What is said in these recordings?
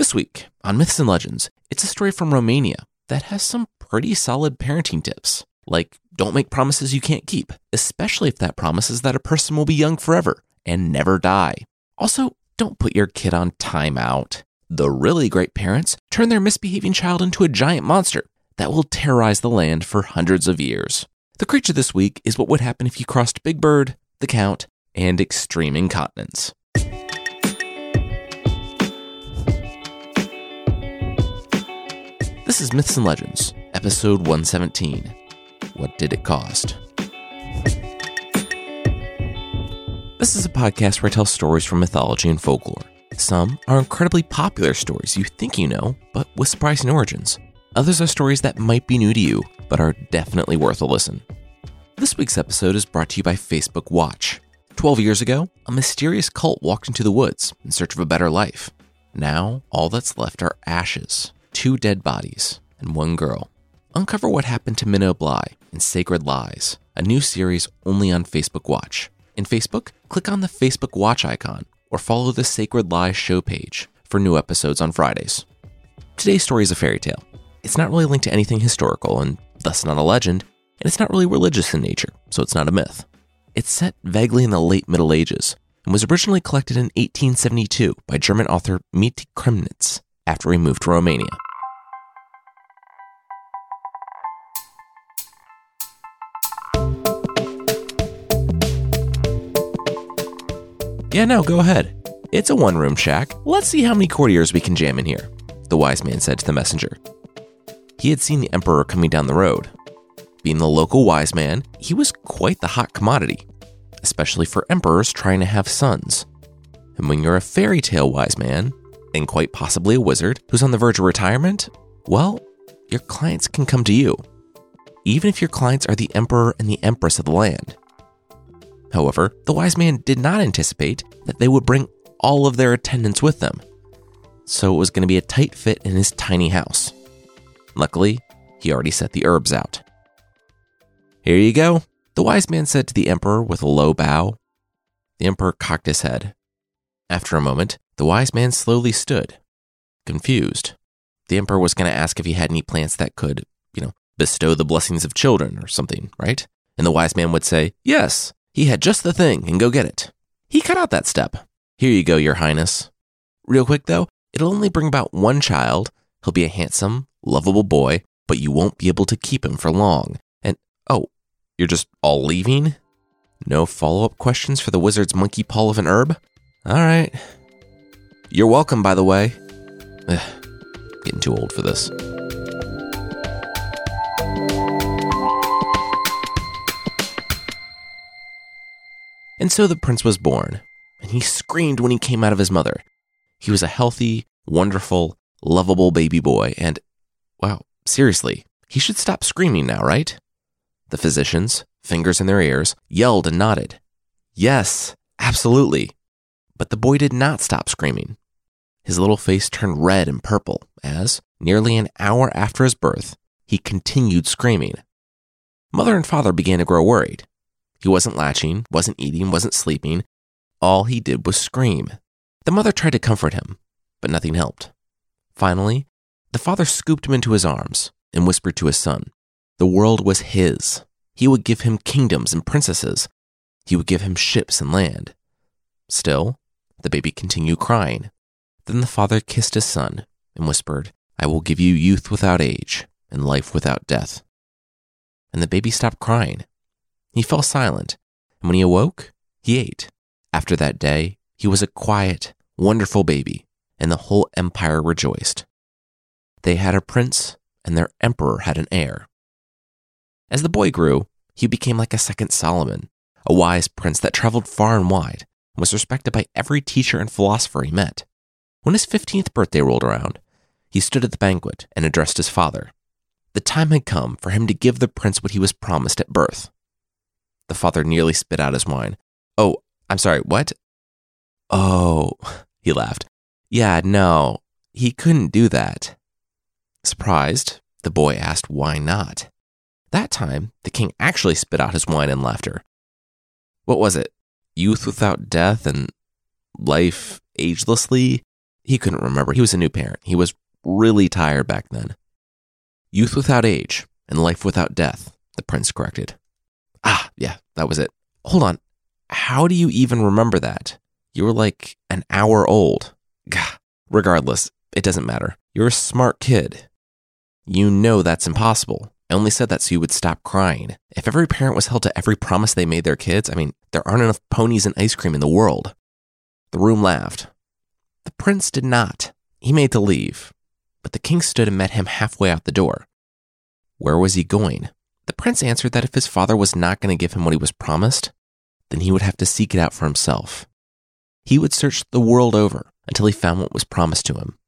This week on Myths and Legends, it's a story from Romania that has some pretty solid parenting tips. Like, don't make promises you can't keep, especially if that promise is that a person will be young forever and never die. Also, don't put your kid on timeout. The really great parents turn their misbehaving child into a giant monster that will terrorize the land for hundreds of years. The creature this week is what would happen if you crossed Big Bird, the Count, and extreme incontinence. This is Myths and Legends, episode 117. What did it cost? This is a podcast where I tell stories from mythology and folklore. Some are incredibly popular stories you think you know, but with surprising origins. Others are stories that might be new to you, but are definitely worth a listen. This week's episode is brought to you by Facebook Watch. 12 years ago, a mysterious cult walked into the woods in search of a better life. Now, all that's left are ashes two dead bodies, and one girl. Uncover what happened to Minnow Bly in Sacred Lies, a new series only on Facebook Watch. In Facebook, click on the Facebook Watch icon or follow the Sacred Lies show page for new episodes on Fridays. Today's story is a fairy tale. It's not really linked to anything historical and thus not a legend, and it's not really religious in nature, so it's not a myth. It's set vaguely in the late Middle Ages and was originally collected in 1872 by German author Mite Kremnitz after he moved to Romania. Yeah, no, go ahead. It's a one room shack. Let's see how many courtiers we can jam in here, the wise man said to the messenger. He had seen the emperor coming down the road. Being the local wise man, he was quite the hot commodity, especially for emperors trying to have sons. And when you're a fairy tale wise man, and quite possibly a wizard who's on the verge of retirement, well, your clients can come to you, even if your clients are the emperor and the empress of the land. However, the wise man did not anticipate that they would bring all of their attendants with them, so it was going to be a tight fit in his tiny house. Luckily, he already set the herbs out. Here you go, the wise man said to the emperor with a low bow. The emperor cocked his head. After a moment, the wise man slowly stood, confused. The emperor was going to ask if he had any plants that could, you know, bestow the blessings of children or something, right? And the wise man would say, Yes, he had just the thing, and go get it. He cut out that step. Here you go, Your Highness. Real quick, though, it'll only bring about one child. He'll be a handsome, lovable boy, but you won't be able to keep him for long. And, oh, you're just all leaving? No follow up questions for the wizard's monkey paw of an herb? All right, you're welcome, by the way. Ugh, getting too old for this. And so the prince was born, and he screamed when he came out of his mother. He was a healthy, wonderful, lovable baby boy, and, wow, seriously, he should stop screaming now, right? The physicians, fingers in their ears, yelled and nodded. Yes, absolutely. But the boy did not stop screaming. His little face turned red and purple as, nearly an hour after his birth, he continued screaming. Mother and father began to grow worried. He wasn't latching, wasn't eating, wasn't sleeping. All he did was scream. The mother tried to comfort him, but nothing helped. Finally, the father scooped him into his arms and whispered to his son, The world was his. He would give him kingdoms and princesses. He would give him ships and land. Still, the baby continued crying. Then the father kissed his son and whispered, I will give you youth without age and life without death. And the baby stopped crying. He fell silent, and when he awoke, he ate. After that day, he was a quiet, wonderful baby, and the whole empire rejoiced. They had a prince, and their emperor had an heir. As the boy grew, he became like a second Solomon, a wise prince that traveled far and wide and was respected by every teacher and philosopher he met. When his 15th birthday rolled around, he stood at the banquet and addressed his father. The time had come for him to give the prince what he was promised at birth. The father nearly spit out his wine. Oh, I'm sorry, what? Oh, he laughed. Yeah, no, he couldn't do that. Surprised, the boy asked why not. That time, the king actually spit out his wine in laughter. What was it? Youth without death and life agelessly? He couldn't remember. He was a new parent. He was really tired back then. Youth without age and life without death, the prince corrected. Ah, yeah, that was it. Hold on. How do you even remember that? You were like an hour old. Gah. Regardless, it doesn't matter. You're a smart kid. You know that's impossible. I only said that so you would stop crying. If every parent was held to every promise they made their kids, I mean, there aren't enough ponies and ice cream in the world. The room laughed. The prince did not. He made to leave, but the king stood and met him halfway out the door. Where was he going? The prince answered that if his father was not going to give him what he was promised, then he would have to seek it out for himself. He would search the world over until he found what was promised to him,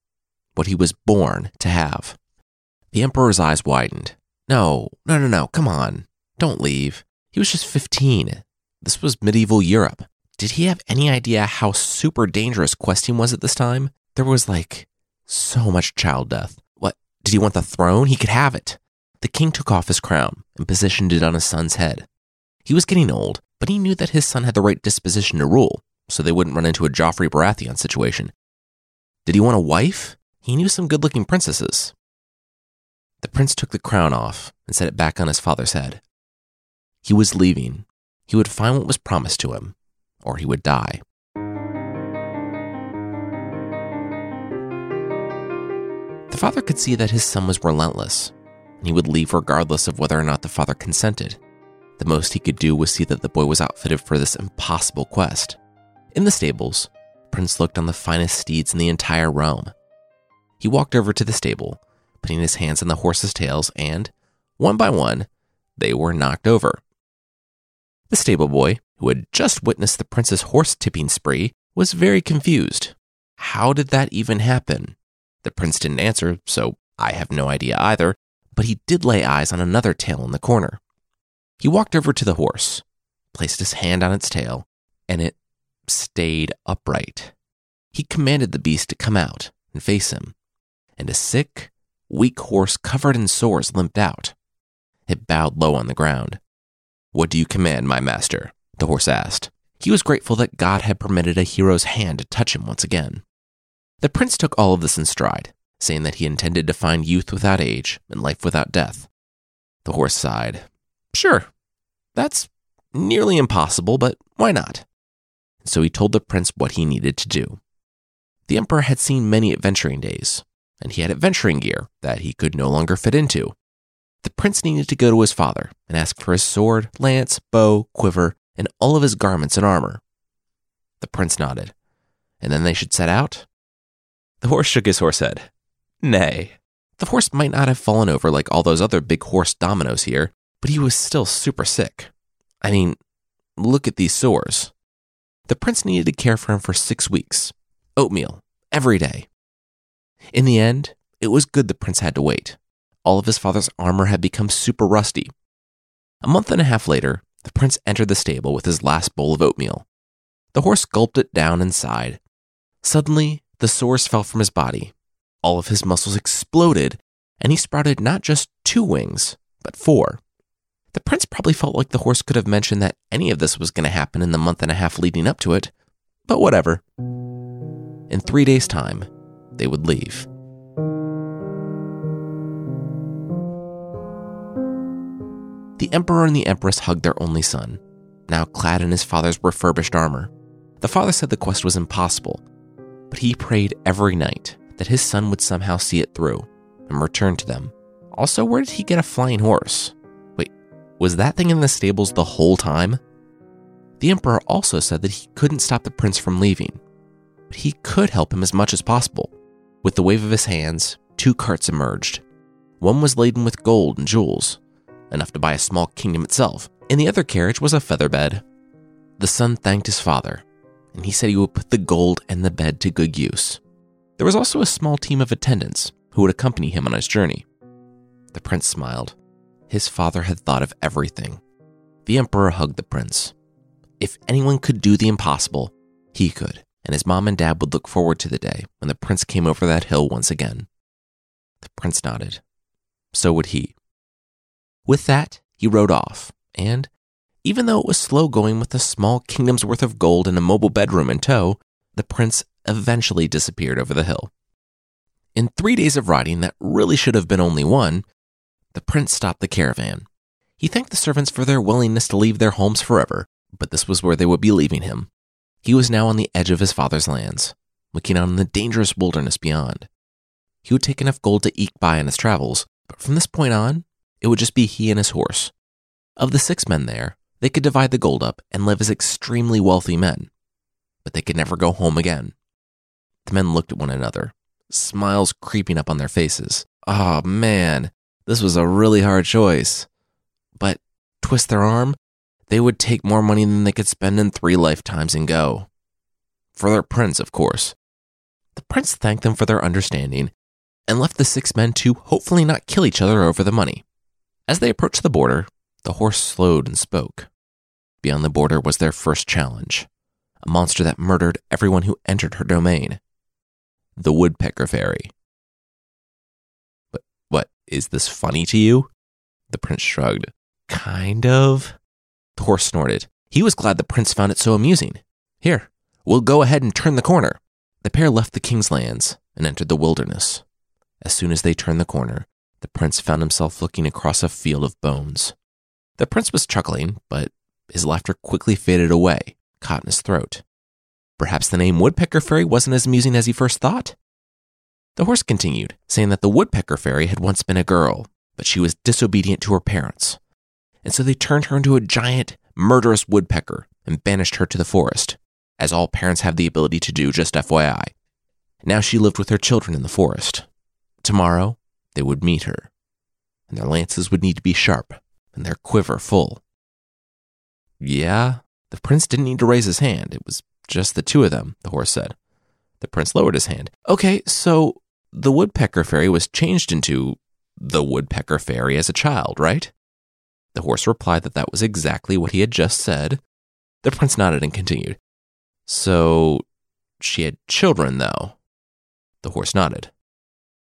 what he was born to have. The emperor's eyes widened. No, no, no, no, come on. Don't leave. He was just 15. This was medieval Europe. Did he have any idea how super dangerous questing was at this time? There was like so much child death. What? Did he want the throne? He could have it. The king took off his crown and positioned it on his son's head. He was getting old, but he knew that his son had the right disposition to rule, so they wouldn't run into a Joffrey Baratheon situation. Did he want a wife? He knew some good looking princesses. The prince took the crown off and set it back on his father's head. He was leaving. He would find what was promised to him, or he would die. The father could see that his son was relentless, and he would leave regardless of whether or not the father consented. The most he could do was see that the boy was outfitted for this impossible quest. In the stables, Prince looked on the finest steeds in the entire realm. He walked over to the stable, putting his hands on the horses' tails, and, one by one, they were knocked over. The stable boy, who had just witnessed the prince's horse tipping spree, was very confused. How did that even happen? The prince didn't answer, so I have no idea either, but he did lay eyes on another tail in the corner. He walked over to the horse, placed his hand on its tail, and it stayed upright. He commanded the beast to come out and face him, and a sick, weak horse covered in sores limped out. It bowed low on the ground. What do you command, my master? The horse asked. He was grateful that God had permitted a hero's hand to touch him once again. The prince took all of this in stride, saying that he intended to find youth without age and life without death. The horse sighed. Sure, that's nearly impossible, but why not? So he told the prince what he needed to do. The emperor had seen many adventuring days, and he had adventuring gear that he could no longer fit into. The prince needed to go to his father and ask for his sword, lance, bow, quiver, and all of his garments and armor. The prince nodded. And then they should set out? The horse shook his horse head. Nay. The horse might not have fallen over like all those other big horse dominoes here, but he was still super sick. I mean, look at these sores. The prince needed to care for him for six weeks. Oatmeal, every day. In the end, it was good the prince had to wait. All of his father's armor had become super rusty. A month and a half later, the prince entered the stable with his last bowl of oatmeal. The horse gulped it down and sighed. Suddenly, the sores fell from his body. All of his muscles exploded, and he sprouted not just two wings, but four. The prince probably felt like the horse could have mentioned that any of this was going to happen in the month and a half leading up to it, but whatever. In three days' time, they would leave. The emperor and the empress hugged their only son, now clad in his father's refurbished armor. The father said the quest was impossible, but he prayed every night that his son would somehow see it through and return to them. Also, where did he get a flying horse? Wait, was that thing in the stables the whole time? The emperor also said that he couldn't stop the prince from leaving, but he could help him as much as possible. With the wave of his hands, two carts emerged. One was laden with gold and jewels, enough to buy a small kingdom itself. In the other carriage was a feather bed. The son thanked his father, and he said he would put the gold and the bed to good use. There was also a small team of attendants who would accompany him on his journey. The prince smiled. His father had thought of everything. The emperor hugged the prince. If anyone could do the impossible, he could and his mom and dad would look forward to the day when the prince came over that hill once again. The prince nodded. So would he. With that, he rode off, and even though it was slow going with a small kingdom's worth of gold and a mobile bedroom in tow, the prince eventually disappeared over the hill. In three days of riding that really should have been only one, the prince stopped the caravan. He thanked the servants for their willingness to leave their homes forever, but this was where they would be leaving him. He was now on the edge of his father's lands, looking out on the dangerous wilderness beyond. He would take enough gold to eke by in his travels, but from this point on, it would just be he and his horse. Of the six men there, they could divide the gold up and live as extremely wealthy men, but they could never go home again. The men looked at one another, smiles creeping up on their faces. Oh man, this was a really hard choice. But twist their arm, they would take more money than they could spend in three lifetimes and go. For their prince, of course. The prince thanked them for their understanding and left the six men to hopefully not kill each other over the money. As they approached the border, the horse slowed and spoke. Beyond the border was their first challenge a monster that murdered everyone who entered her domain the Woodpecker Fairy. But what, is this funny to you? The prince shrugged. Kind of. The horse snorted. He was glad the prince found it so amusing. Here, we'll go ahead and turn the corner. The pair left the king's lands and entered the wilderness. As soon as they turned the corner, the prince found himself looking across a field of bones. The prince was chuckling, but his laughter quickly faded away, caught in his throat. Perhaps the name Woodpecker Fairy wasn't as amusing as he first thought? The horse continued, saying that the Woodpecker Fairy had once been a girl, but she was disobedient to her parents. And so they turned her into a giant, murderous woodpecker and banished her to the forest, as all parents have the ability to do, just FYI. Now she lived with her children in the forest. Tomorrow, they would meet her, and their lances would need to be sharp and their quiver full. Yeah, the prince didn't need to raise his hand. It was just the two of them, the horse said. The prince lowered his hand. Okay, so the woodpecker fairy was changed into the woodpecker fairy as a child, right? The horse replied that that was exactly what he had just said. The prince nodded and continued. So she had children, though? The horse nodded.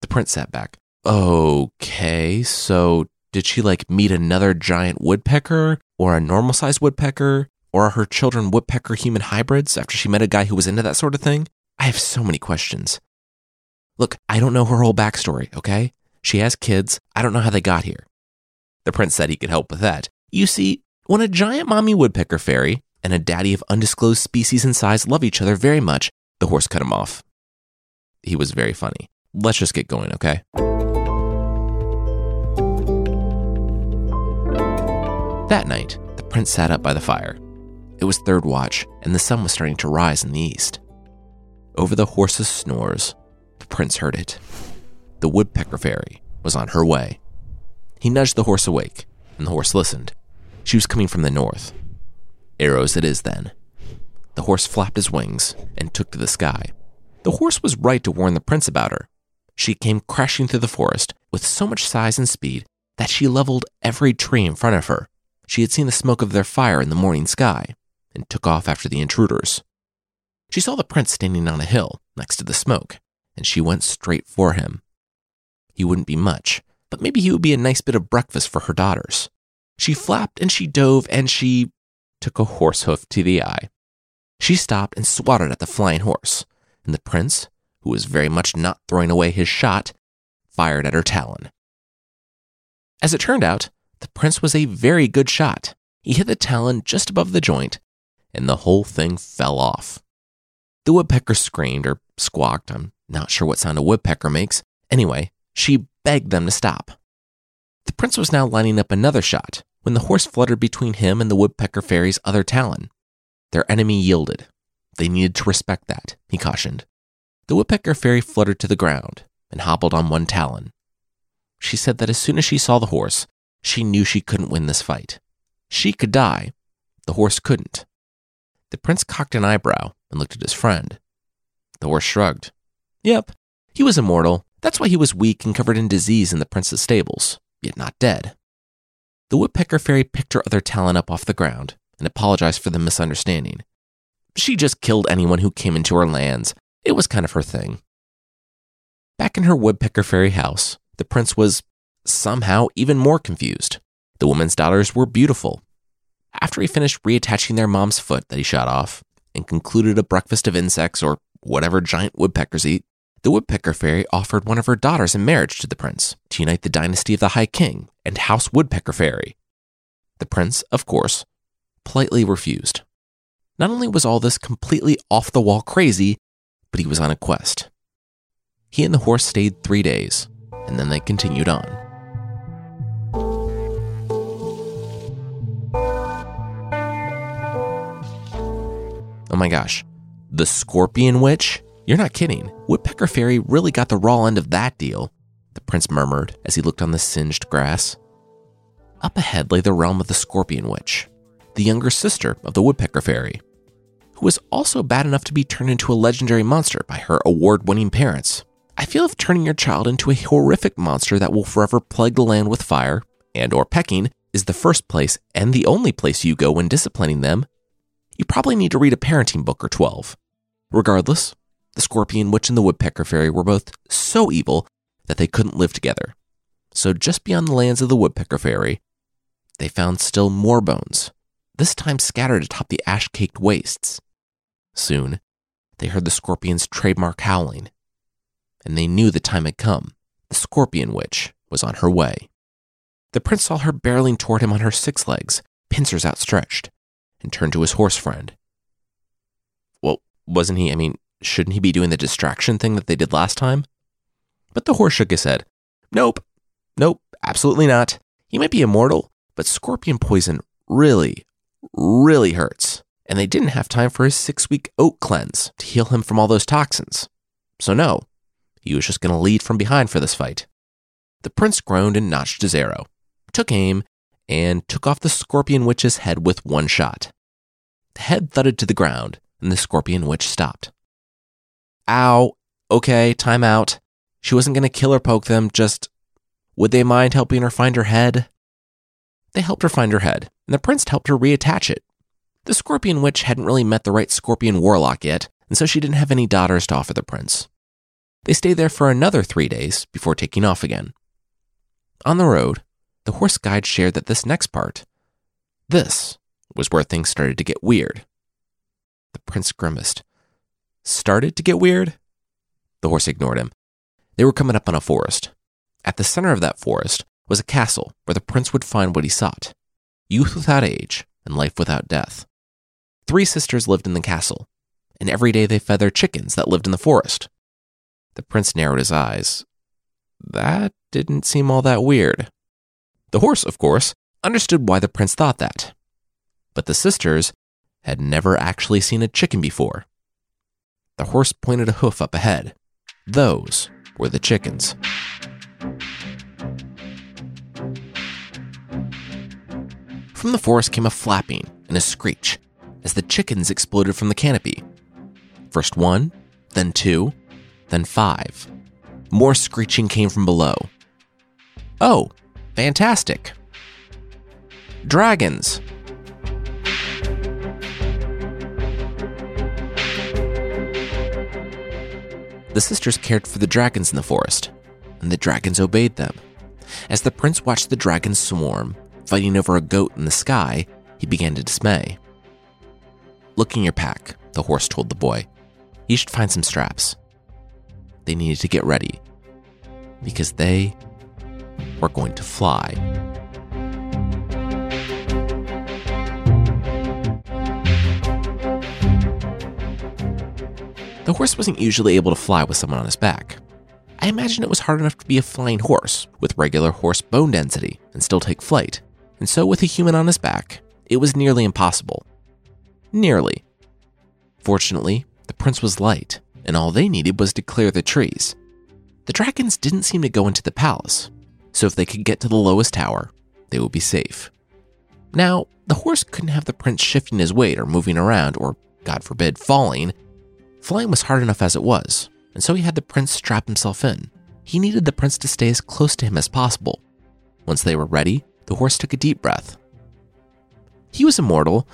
The prince sat back. Okay, so did she like meet another giant woodpecker or a normal sized woodpecker? Or are her children woodpecker human hybrids after she met a guy who was into that sort of thing? I have so many questions. Look, I don't know her whole backstory, okay? She has kids. I don't know how they got here. The prince said he could help with that. You see, when a giant mommy woodpecker fairy and a daddy of undisclosed species and size love each other very much, the horse cut him off. He was very funny. Let's just get going, okay? That night, the prince sat up by the fire. It was third watch, and the sun was starting to rise in the east. Over the horse's snores, the prince heard it. The woodpecker fairy was on her way. He nudged the horse awake, and the horse listened. She was coming from the north. Arrows it is then. The horse flapped his wings and took to the sky. The horse was right to warn the prince about her. She came crashing through the forest with so much size and speed that she leveled every tree in front of her. She had seen the smoke of their fire in the morning sky and took off after the intruders. She saw the prince standing on a hill next to the smoke, and she went straight for him. He wouldn't be much, but maybe he would be a nice bit of breakfast for her daughters. She flapped and she dove and she took a horse hoof to the eye. She stopped and swatted at the flying horse, and the prince, who was very much not throwing away his shot, fired at her talon. As it turned out, the prince was a very good shot. He hit the talon just above the joint, and the whole thing fell off. The woodpecker screamed or squawked. I'm not sure what sound a woodpecker makes. Anyway, she begged them to stop. The prince was now lining up another shot when the horse fluttered between him and the woodpecker fairy's other talon. Their enemy yielded. They needed to respect that, he cautioned. The woodpecker fairy fluttered to the ground and hobbled on one talon. She said that as soon as she saw the horse, she knew she couldn't win this fight. She could die. The horse couldn't. The prince cocked an eyebrow and looked at his friend. The horse shrugged. Yep, he was immortal. That's why he was weak and covered in disease in the prince's stables, yet not dead. The woodpecker fairy picked her other talon up off the ground and apologized for the misunderstanding. She just killed anyone who came into her lands. It was kind of her thing. Back in her woodpecker fairy house, the prince was somehow even more confused. The woman's daughters were beautiful. After he finished reattaching their mom's foot that he shot off and concluded a breakfast of insects or whatever giant woodpeckers eat, the woodpecker fairy offered one of her daughters in marriage to the prince to unite the dynasty of the High King and House Woodpecker Fairy. The prince, of course, politely refused. Not only was all this completely off the wall crazy, but he was on a quest. He and the horse stayed three days, and then they continued on. Oh my gosh, the Scorpion Witch? You're not kidding. Woodpecker Fairy really got the raw end of that deal, the prince murmured as he looked on the singed grass. Up ahead lay the realm of the Scorpion Witch, the younger sister of the Woodpecker Fairy, who was also bad enough to be turned into a legendary monster by her award winning parents. I feel if turning your child into a horrific monster that will forever plague the land with fire and or pecking is the first place and the only place you go when disciplining them, you probably need to read a parenting book or 12. Regardless, the scorpion witch and the woodpecker fairy were both so evil that they couldn't live together. So, just beyond the lands of the woodpecker fairy, they found still more bones, this time scattered atop the ash caked wastes. Soon, they heard the scorpion's trademark howling, and they knew the time had come. The scorpion witch was on her way. The prince saw her barreling toward him on her six legs, pincers outstretched, and turned to his horse friend. Well, wasn't he? I mean, shouldn't he be doing the distraction thing that they did last time? But the horse shook his head. Nope. Nope, absolutely not. He might be immortal, but scorpion poison really, really hurts. And they didn't have time for his six week oat cleanse to heal him from all those toxins. So, no, he was just going to lead from behind for this fight. The prince groaned and notched his arrow, took aim, and took off the scorpion witch's head with one shot. The head thudded to the ground, and the scorpion witch stopped. Ow. Okay, time out. She wasn't going to kill or poke them, just. Would they mind helping her find her head? They helped her find her head, and the prince helped her reattach it. The scorpion witch hadn't really met the right scorpion warlock yet, and so she didn't have any daughters to offer the prince. They stayed there for another three days before taking off again. On the road, the horse guide shared that this next part, this was where things started to get weird. The prince grimaced started to get weird? The horse ignored him. They were coming up on a forest. At the center of that forest was a castle where the prince would find what he sought youth without age and life without death. Three sisters lived in the castle, and every day they fed their chickens that lived in the forest. The prince narrowed his eyes. That didn't seem all that weird. The horse, of course, understood why the prince thought that. But the sisters had never actually seen a chicken before. The horse pointed a hoof up ahead. Those were the chickens. From the forest came a flapping and a screech as the chickens exploded from the canopy. First one, then two, then five. More screeching came from below. Oh, fantastic! Dragons! The sisters cared for the dragons in the forest, and the dragons obeyed them. As the prince watched the dragons swarm, fighting over a goat in the sky, he began to dismay. Look in your pack, the horse told the boy. You should find some straps. They needed to get ready because they were going to fly. The horse wasn't usually able to fly with someone on his back. I imagine it was hard enough to be a flying horse with regular horse bone density and still take flight, and so with a human on his back, it was nearly impossible. Nearly. Fortunately, the prince was light, and all they needed was to clear the trees. The dragons didn't seem to go into the palace, so if they could get to the lowest tower, they would be safe. Now, the horse couldn't have the prince shifting his weight or moving around, or, God forbid, falling, Flying was hard enough as it was, and so he had the prince strap himself in. He needed the prince to stay as close to him as possible. Once they were ready, the horse took a deep breath. He was immortal,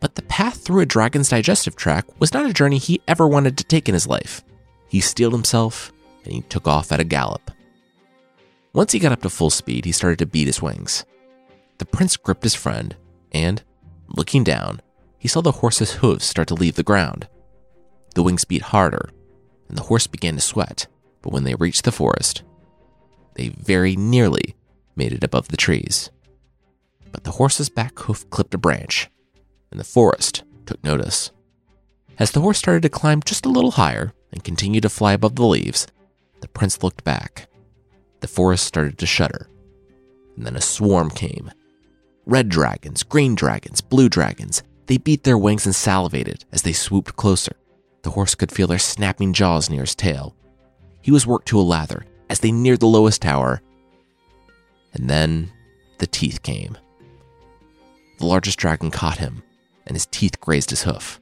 but the path through a dragon's digestive tract was not a journey he ever wanted to take in his life. He steeled himself and he took off at a gallop. Once he got up to full speed, he started to beat his wings. The prince gripped his friend, and, looking down, he saw the horse's hooves start to leave the ground. The wings beat harder and the horse began to sweat. But when they reached the forest, they very nearly made it above the trees. But the horse's back hoof clipped a branch, and the forest took notice. As the horse started to climb just a little higher and continued to fly above the leaves, the prince looked back. The forest started to shudder, and then a swarm came. Red dragons, green dragons, blue dragons, they beat their wings and salivated as they swooped closer. The horse could feel their snapping jaws near his tail. He was worked to a lather as they neared the lowest tower. And then the teeth came. The largest dragon caught him, and his teeth grazed his hoof.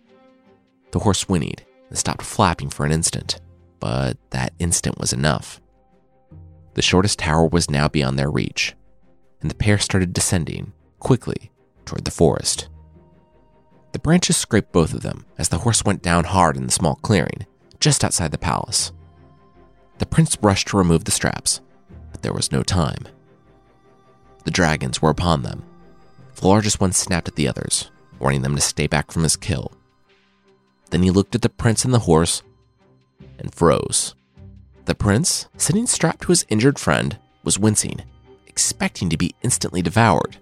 The horse whinnied and stopped flapping for an instant, but that instant was enough. The shortest tower was now beyond their reach, and the pair started descending quickly toward the forest. The branches scraped both of them as the horse went down hard in the small clearing just outside the palace. The prince rushed to remove the straps, but there was no time. The dragons were upon them. The largest one snapped at the others, warning them to stay back from his kill. Then he looked at the prince and the horse and froze. The prince, sitting strapped to his injured friend, was wincing, expecting to be instantly devoured.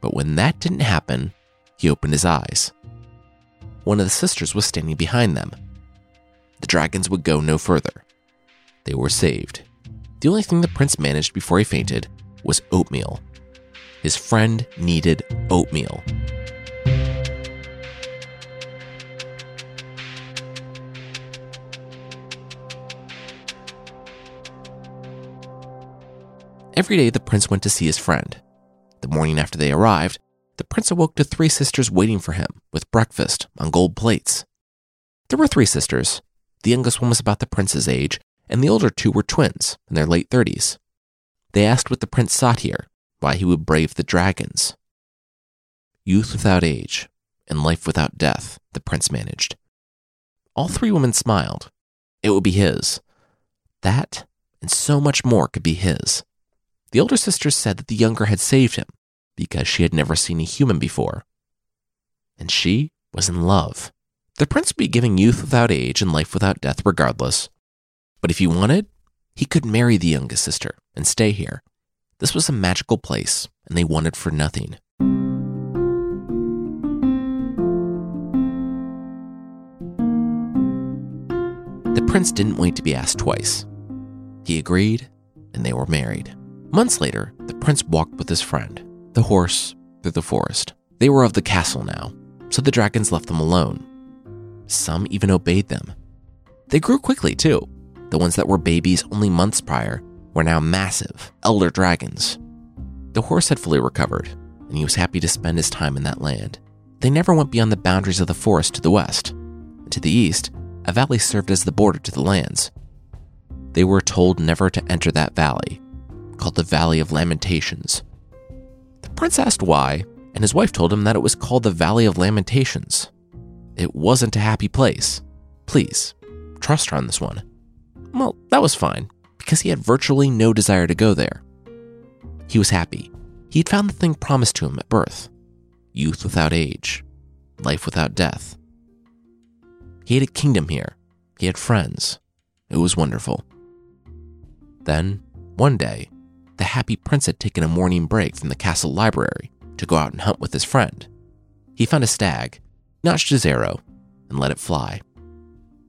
But when that didn't happen, he opened his eyes. One of the sisters was standing behind them. The dragons would go no further. They were saved. The only thing the prince managed before he fainted was oatmeal. His friend needed oatmeal. Every day, the prince went to see his friend. The morning after they arrived, the prince awoke to three sisters waiting for him with breakfast on gold plates. There were three sisters. The youngest one was about the prince's age, and the older two were twins in their late 30s. They asked what the prince sought here, why he would brave the dragons. Youth without age and life without death, the prince managed. All three women smiled. It would be his. That and so much more could be his. The older sister said that the younger had saved him because she had never seen a human before. And she was in love. The prince would be giving youth without age and life without death regardless. But if he wanted, he could marry the youngest sister and stay here. This was a magical place, and they wanted for nothing. The prince didn't wait to be asked twice. He agreed, and they were married. Months later, the prince walked with his friend, the horse, through the forest. They were of the castle now, so the dragons left them alone. Some even obeyed them. They grew quickly, too. The ones that were babies only months prior were now massive, elder dragons. The horse had fully recovered, and he was happy to spend his time in that land. They never went beyond the boundaries of the forest to the west. To the east, a valley served as the border to the lands. They were told never to enter that valley called the Valley of Lamentations. The prince asked why, and his wife told him that it was called the Valley of Lamentations. It wasn't a happy place. Please, trust her on this one. Well, that was fine, because he had virtually no desire to go there. He was happy. He had found the thing promised to him at birth youth without age, life without death. He had a kingdom here. He had friends. It was wonderful. Then, one day, the happy prince had taken a morning break from the castle library to go out and hunt with his friend. He found a stag, notched his arrow, and let it fly.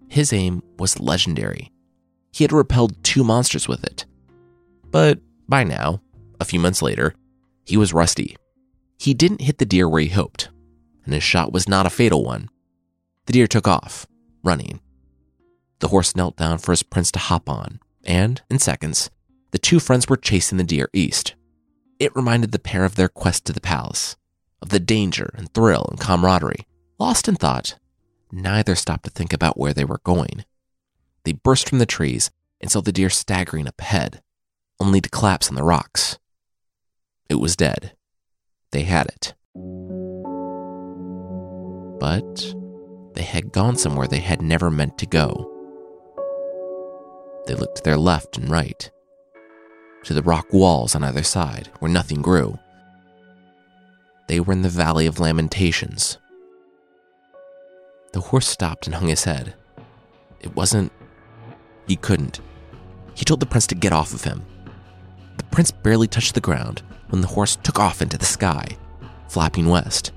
His aim was legendary. He had repelled two monsters with it. But by now, a few months later, he was rusty. He didn't hit the deer where he hoped, and his shot was not a fatal one. The deer took off, running. The horse knelt down for his prince to hop on, and, in seconds, the two friends were chasing the deer east. It reminded the pair of their quest to the palace, of the danger and thrill and camaraderie. Lost in thought, neither stopped to think about where they were going. They burst from the trees and saw the deer staggering up ahead, only to collapse on the rocks. It was dead. They had it. But they had gone somewhere they had never meant to go. They looked to their left and right to the rock walls on either side where nothing grew. They were in the Valley of Lamentations. The horse stopped and hung his head. It wasn't He couldn't. He told the prince to get off of him. The prince barely touched the ground when the horse took off into the sky, flapping west.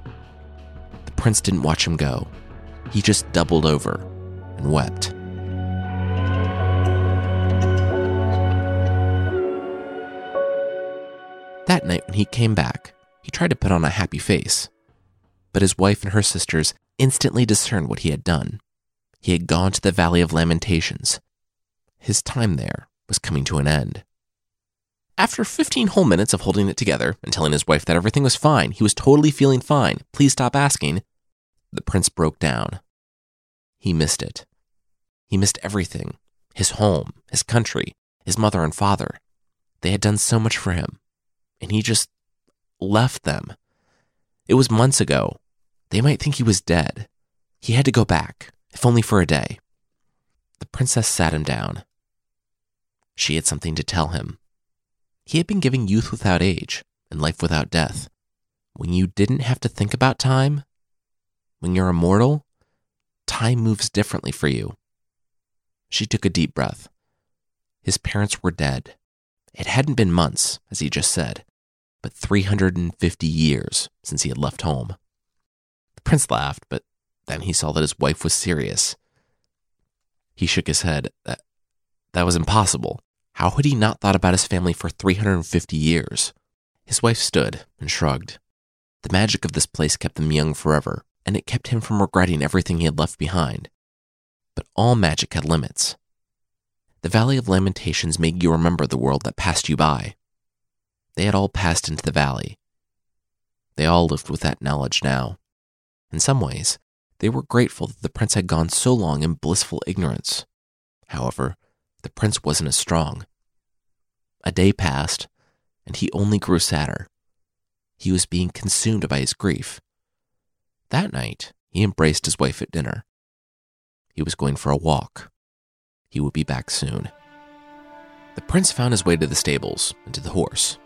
The prince didn't watch him go. He just doubled over and wept. That night, when he came back, he tried to put on a happy face. But his wife and her sisters instantly discerned what he had done. He had gone to the Valley of Lamentations. His time there was coming to an end. After 15 whole minutes of holding it together and telling his wife that everything was fine, he was totally feeling fine, please stop asking, the prince broke down. He missed it. He missed everything his home, his country, his mother and father. They had done so much for him and he just left them. It was months ago. They might think he was dead. He had to go back, if only for a day. The princess sat him down. She had something to tell him. He had been giving youth without age and life without death. When you didn't have to think about time, when you're immortal, time moves differently for you. She took a deep breath. His parents were dead. It hadn't been months, as he just said, but 350 years since he had left home. The prince laughed, but then he saw that his wife was serious. He shook his head. That, that was impossible. How had he not thought about his family for 350 years? His wife stood and shrugged. The magic of this place kept them young forever, and it kept him from regretting everything he had left behind. But all magic had limits. The Valley of Lamentations made you remember the world that passed you by. They had all passed into the valley. They all lived with that knowledge now. In some ways, they were grateful that the prince had gone so long in blissful ignorance. However, the prince wasn't as strong. A day passed, and he only grew sadder. He was being consumed by his grief. That night, he embraced his wife at dinner. He was going for a walk. He would be back soon. The prince found his way to the stables and to the horse.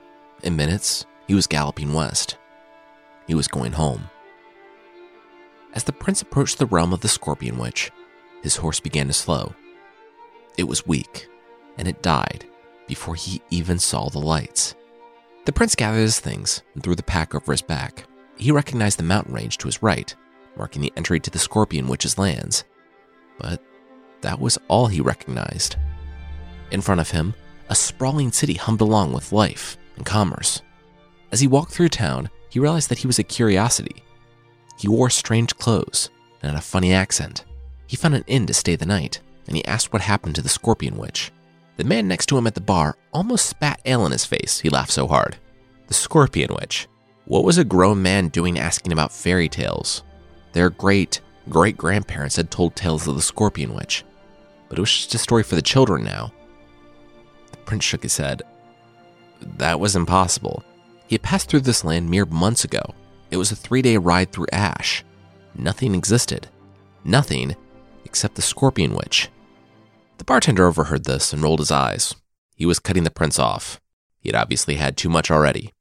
In minutes, he was galloping west. He was going home. As the prince approached the realm of the scorpion witch, his horse began to slow. It was weak, and it died before he even saw the lights. The prince gathered his things and threw the pack over his back. He recognized the mountain range to his right, marking the entry to the scorpion witch's lands. But that was all he recognized. In front of him, a sprawling city hummed along with life and commerce. As he walked through town, he realized that he was a curiosity. He wore strange clothes and had a funny accent. He found an inn to stay the night, and he asked what happened to the scorpion witch. The man next to him at the bar almost spat ale in his face, he laughed so hard. The scorpion witch. What was a grown man doing asking about fairy tales? Their great great grandparents had told tales of the scorpion witch, but it was just a story for the children now. The prince shook his head. That was impossible. He had passed through this land mere months ago. It was a three day ride through ash. Nothing existed. Nothing except the scorpion witch. The bartender overheard this and rolled his eyes. He was cutting the prince off. He had obviously had too much already.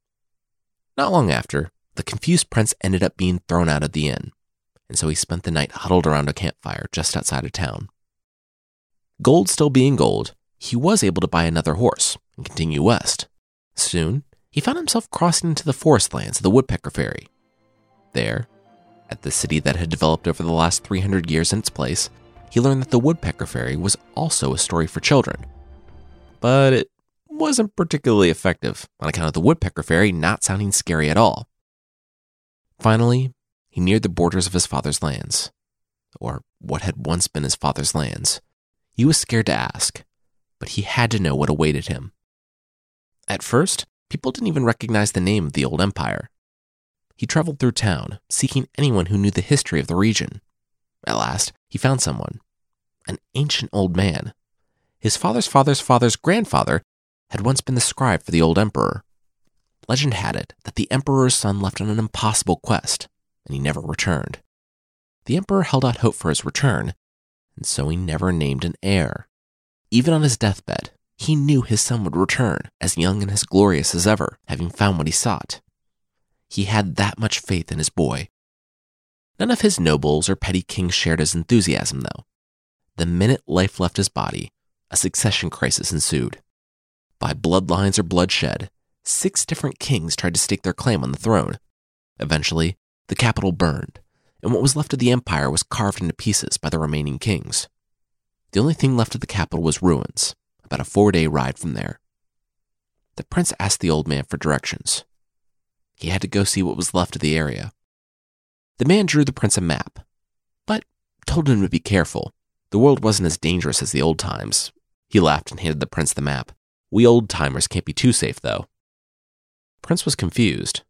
Not long after, the confused prince ended up being thrown out of the inn, and so he spent the night huddled around a campfire just outside of town. Gold still being gold, he was able to buy another horse and continue west. Soon, he found himself crossing into the forest lands of the Woodpecker Fairy. There, at the city that had developed over the last 300 years in its place, he learned that the Woodpecker Fairy was also a story for children. But it wasn't particularly effective on account of the Woodpecker Fairy not sounding scary at all. Finally, he neared the borders of his father's lands, or what had once been his father's lands. He was scared to ask, but he had to know what awaited him. At first, people didn't even recognize the name of the old empire. He traveled through town, seeking anyone who knew the history of the region. At last, he found someone an ancient old man. His father's father's father's grandfather had once been the scribe for the old emperor. Legend had it that the emperor's son left on an impossible quest, and he never returned. The emperor held out hope for his return, and so he never named an heir. Even on his deathbed, he knew his son would return, as young and as glorious as ever, having found what he sought. He had that much faith in his boy. None of his nobles or petty kings shared his enthusiasm, though. The minute life left his body, a succession crisis ensued. By bloodlines or bloodshed, six different kings tried to stake their claim on the throne. Eventually, the capital burned, and what was left of the empire was carved into pieces by the remaining kings. The only thing left of the capital was ruins, about a four day ride from there. The prince asked the old man for directions. He had to go see what was left of the area. The man drew the prince a map, but told him to be careful. The world wasn't as dangerous as the old times. He laughed and handed the prince the map. We old timers can't be too safe, though. Prince was confused.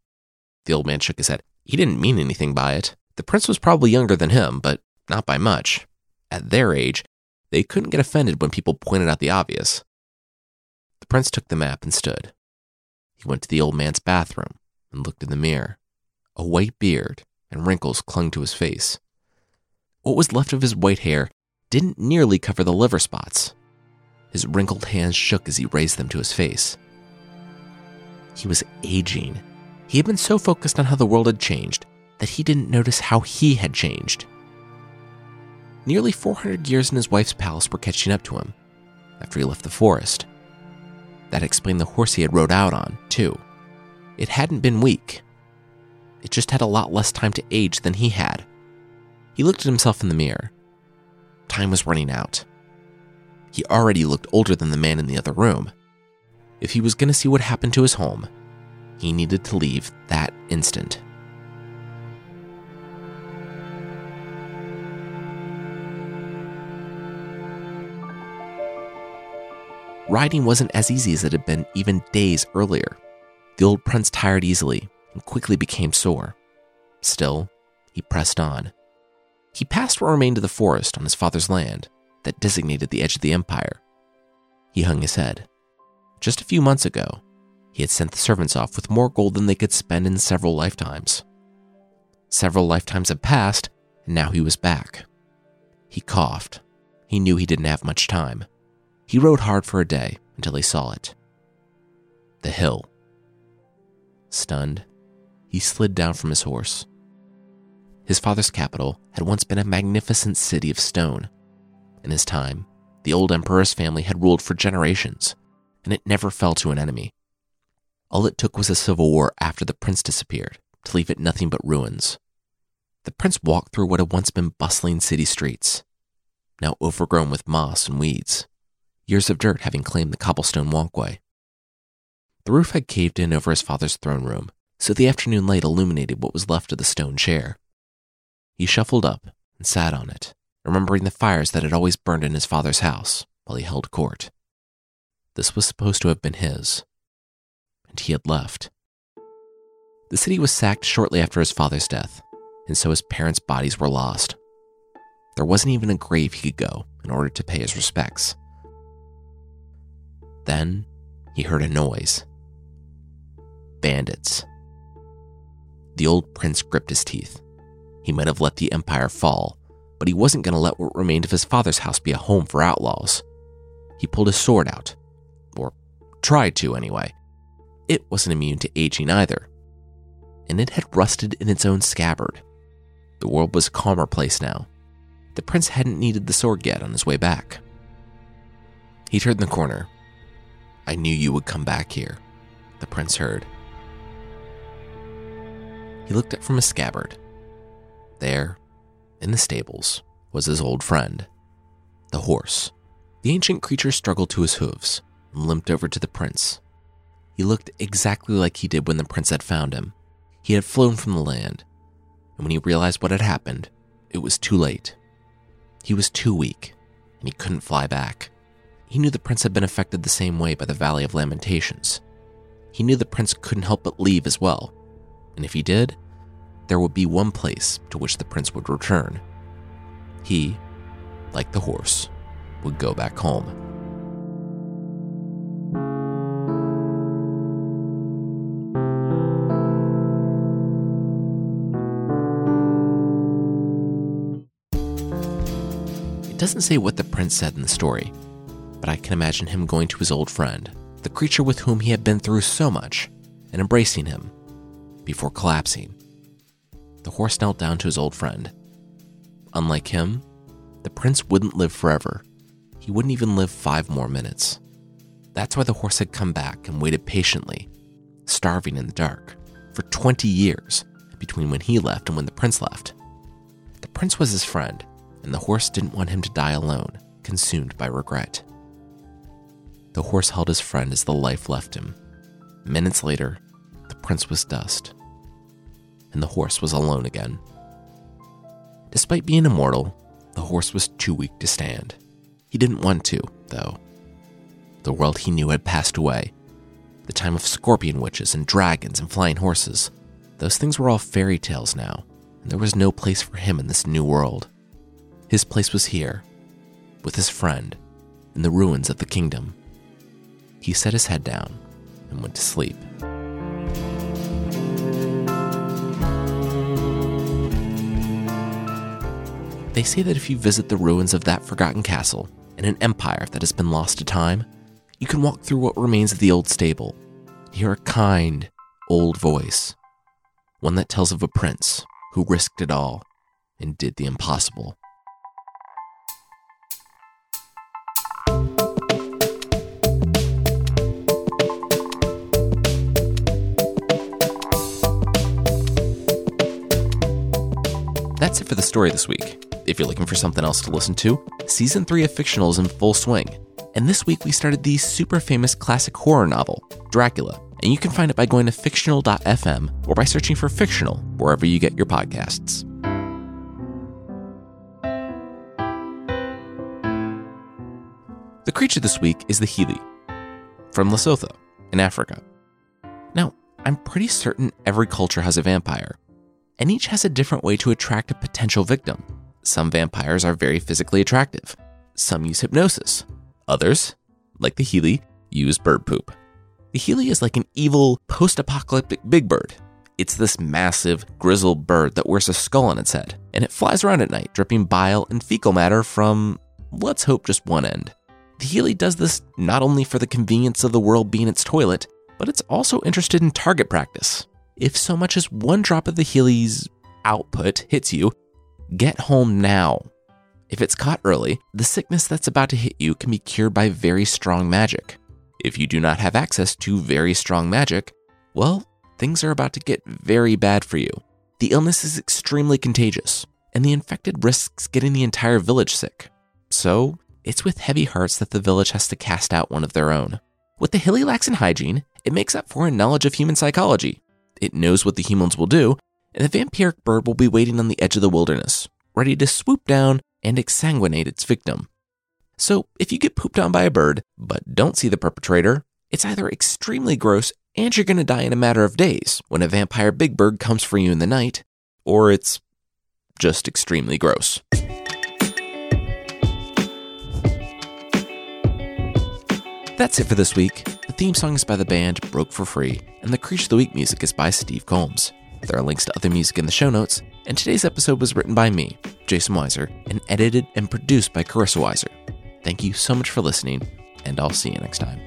The old man shook his head. He didn't mean anything by it. The prince was probably younger than him, but not by much. At their age, they couldn't get offended when people pointed out the obvious. The prince took the map and stood. He went to the old man's bathroom and looked in the mirror. A white beard and wrinkles clung to his face. What was left of his white hair didn't nearly cover the liver spots. His wrinkled hands shook as he raised them to his face. He was aging. He had been so focused on how the world had changed that he didn't notice how he had changed. Nearly 400 years in his wife's palace were catching up to him after he left the forest. That explained the horse he had rode out on, too. It hadn't been weak. It just had a lot less time to age than he had. He looked at himself in the mirror. Time was running out. He already looked older than the man in the other room. If he was going to see what happened to his home, he needed to leave that instant. Riding wasn't as easy as it had been even days earlier. The old prince tired easily and quickly became sore. Still, he pressed on. He passed what remained of the forest on his father's land that designated the edge of the empire. He hung his head. Just a few months ago, he had sent the servants off with more gold than they could spend in several lifetimes. Several lifetimes had passed, and now he was back. He coughed. He knew he didn't have much time. He rode hard for a day until he saw it. The hill. Stunned, he slid down from his horse. His father's capital had once been a magnificent city of stone. In his time, the old emperor's family had ruled for generations, and it never fell to an enemy. All it took was a civil war after the prince disappeared to leave it nothing but ruins. The prince walked through what had once been bustling city streets, now overgrown with moss and weeds, years of dirt having claimed the cobblestone walkway. The roof had caved in over his father's throne room, so the afternoon light illuminated what was left of the stone chair. He shuffled up and sat on it, remembering the fires that had always burned in his father's house while he held court. This was supposed to have been his, and he had left. The city was sacked shortly after his father's death, and so his parents' bodies were lost. There wasn't even a grave he could go in order to pay his respects. Then he heard a noise. Bandits. The old prince gripped his teeth. He might have let the empire fall, but he wasn't going to let what remained of his father's house be a home for outlaws. He pulled his sword out, or tried to anyway. It wasn't immune to aging either, and it had rusted in its own scabbard. The world was a calmer place now. The prince hadn't needed the sword yet on his way back. He turned the corner. I knew you would come back here, the prince heard. He looked up from his scabbard. There, in the stables, was his old friend, the horse. The ancient creature struggled to his hooves and limped over to the prince. He looked exactly like he did when the prince had found him. He had flown from the land, and when he realized what had happened, it was too late. He was too weak, and he couldn't fly back. He knew the prince had been affected the same way by the Valley of Lamentations. He knew the prince couldn't help but leave as well, and if he did, there would be one place to which the prince would return. He, like the horse, would go back home. It doesn't say what the prince said in the story, but I can imagine him going to his old friend, the creature with whom he had been through so much, and embracing him before collapsing the horse knelt down to his old friend. Unlike him, the prince wouldn't live forever. He wouldn't even live five more minutes. That's why the horse had come back and waited patiently, starving in the dark, for 20 years between when he left and when the prince left. The prince was his friend, and the horse didn't want him to die alone, consumed by regret. The horse held his friend as the life left him. Minutes later, the prince was dust, and the horse was alone again. Despite being immortal, the horse was too weak to stand. He didn't want to, though. The world he knew had passed away. The time of scorpion witches and dragons and flying horses. Those things were all fairy tales now, and there was no place for him in this new world. His place was here, with his friend, in the ruins of the kingdom. He set his head down and went to sleep. They say that if you visit the ruins of that forgotten castle in an empire that has been lost to time, you can walk through what remains of the old stable, hear a kind, old voice, one that tells of a prince who risked it all and did the impossible. It for the story this week. If you're looking for something else to listen to, season 3 of Fictional is in full swing. And this week we started the super famous classic horror novel, Dracula. And you can find it by going to fictional.fm or by searching for Fictional wherever you get your podcasts. The creature this week is the Healy from Lesotho in Africa. Now, I'm pretty certain every culture has a vampire, and each has a different way to attract a potential victim. Some vampires are very physically attractive, some use hypnosis, others, like the Healy, use bird poop. The Healy is like an evil post apocalyptic big bird. It's this massive, grizzled bird that wears a skull on its head, and it flies around at night, dripping bile and fecal matter from, let's hope, just one end. The Healy does this not only for the convenience of the world being its toilet, but it's also interested in target practice. If so much as one drop of the Healy's output hits you, get home now. If it's caught early, the sickness that's about to hit you can be cured by very strong magic. If you do not have access to very strong magic, well, things are about to get very bad for you. The illness is extremely contagious, and the infected risks getting the entire village sick. So, it's with heavy hearts that the village has to cast out one of their own. With the Healy lacks in hygiene, it makes up for in knowledge of human psychology. It knows what the humans will do, and the vampiric bird will be waiting on the edge of the wilderness, ready to swoop down and exsanguinate its victim. So, if you get pooped on by a bird, but don't see the perpetrator, it's either extremely gross and you're going to die in a matter of days when a vampire big bird comes for you in the night, or it's just extremely gross. That's it for this week. The theme song is by the band Broke for Free, and the Creature of the Week music is by Steve Combs. There are links to other music in the show notes, and today's episode was written by me, Jason Weiser, and edited and produced by Carissa Weiser. Thank you so much for listening, and I'll see you next time.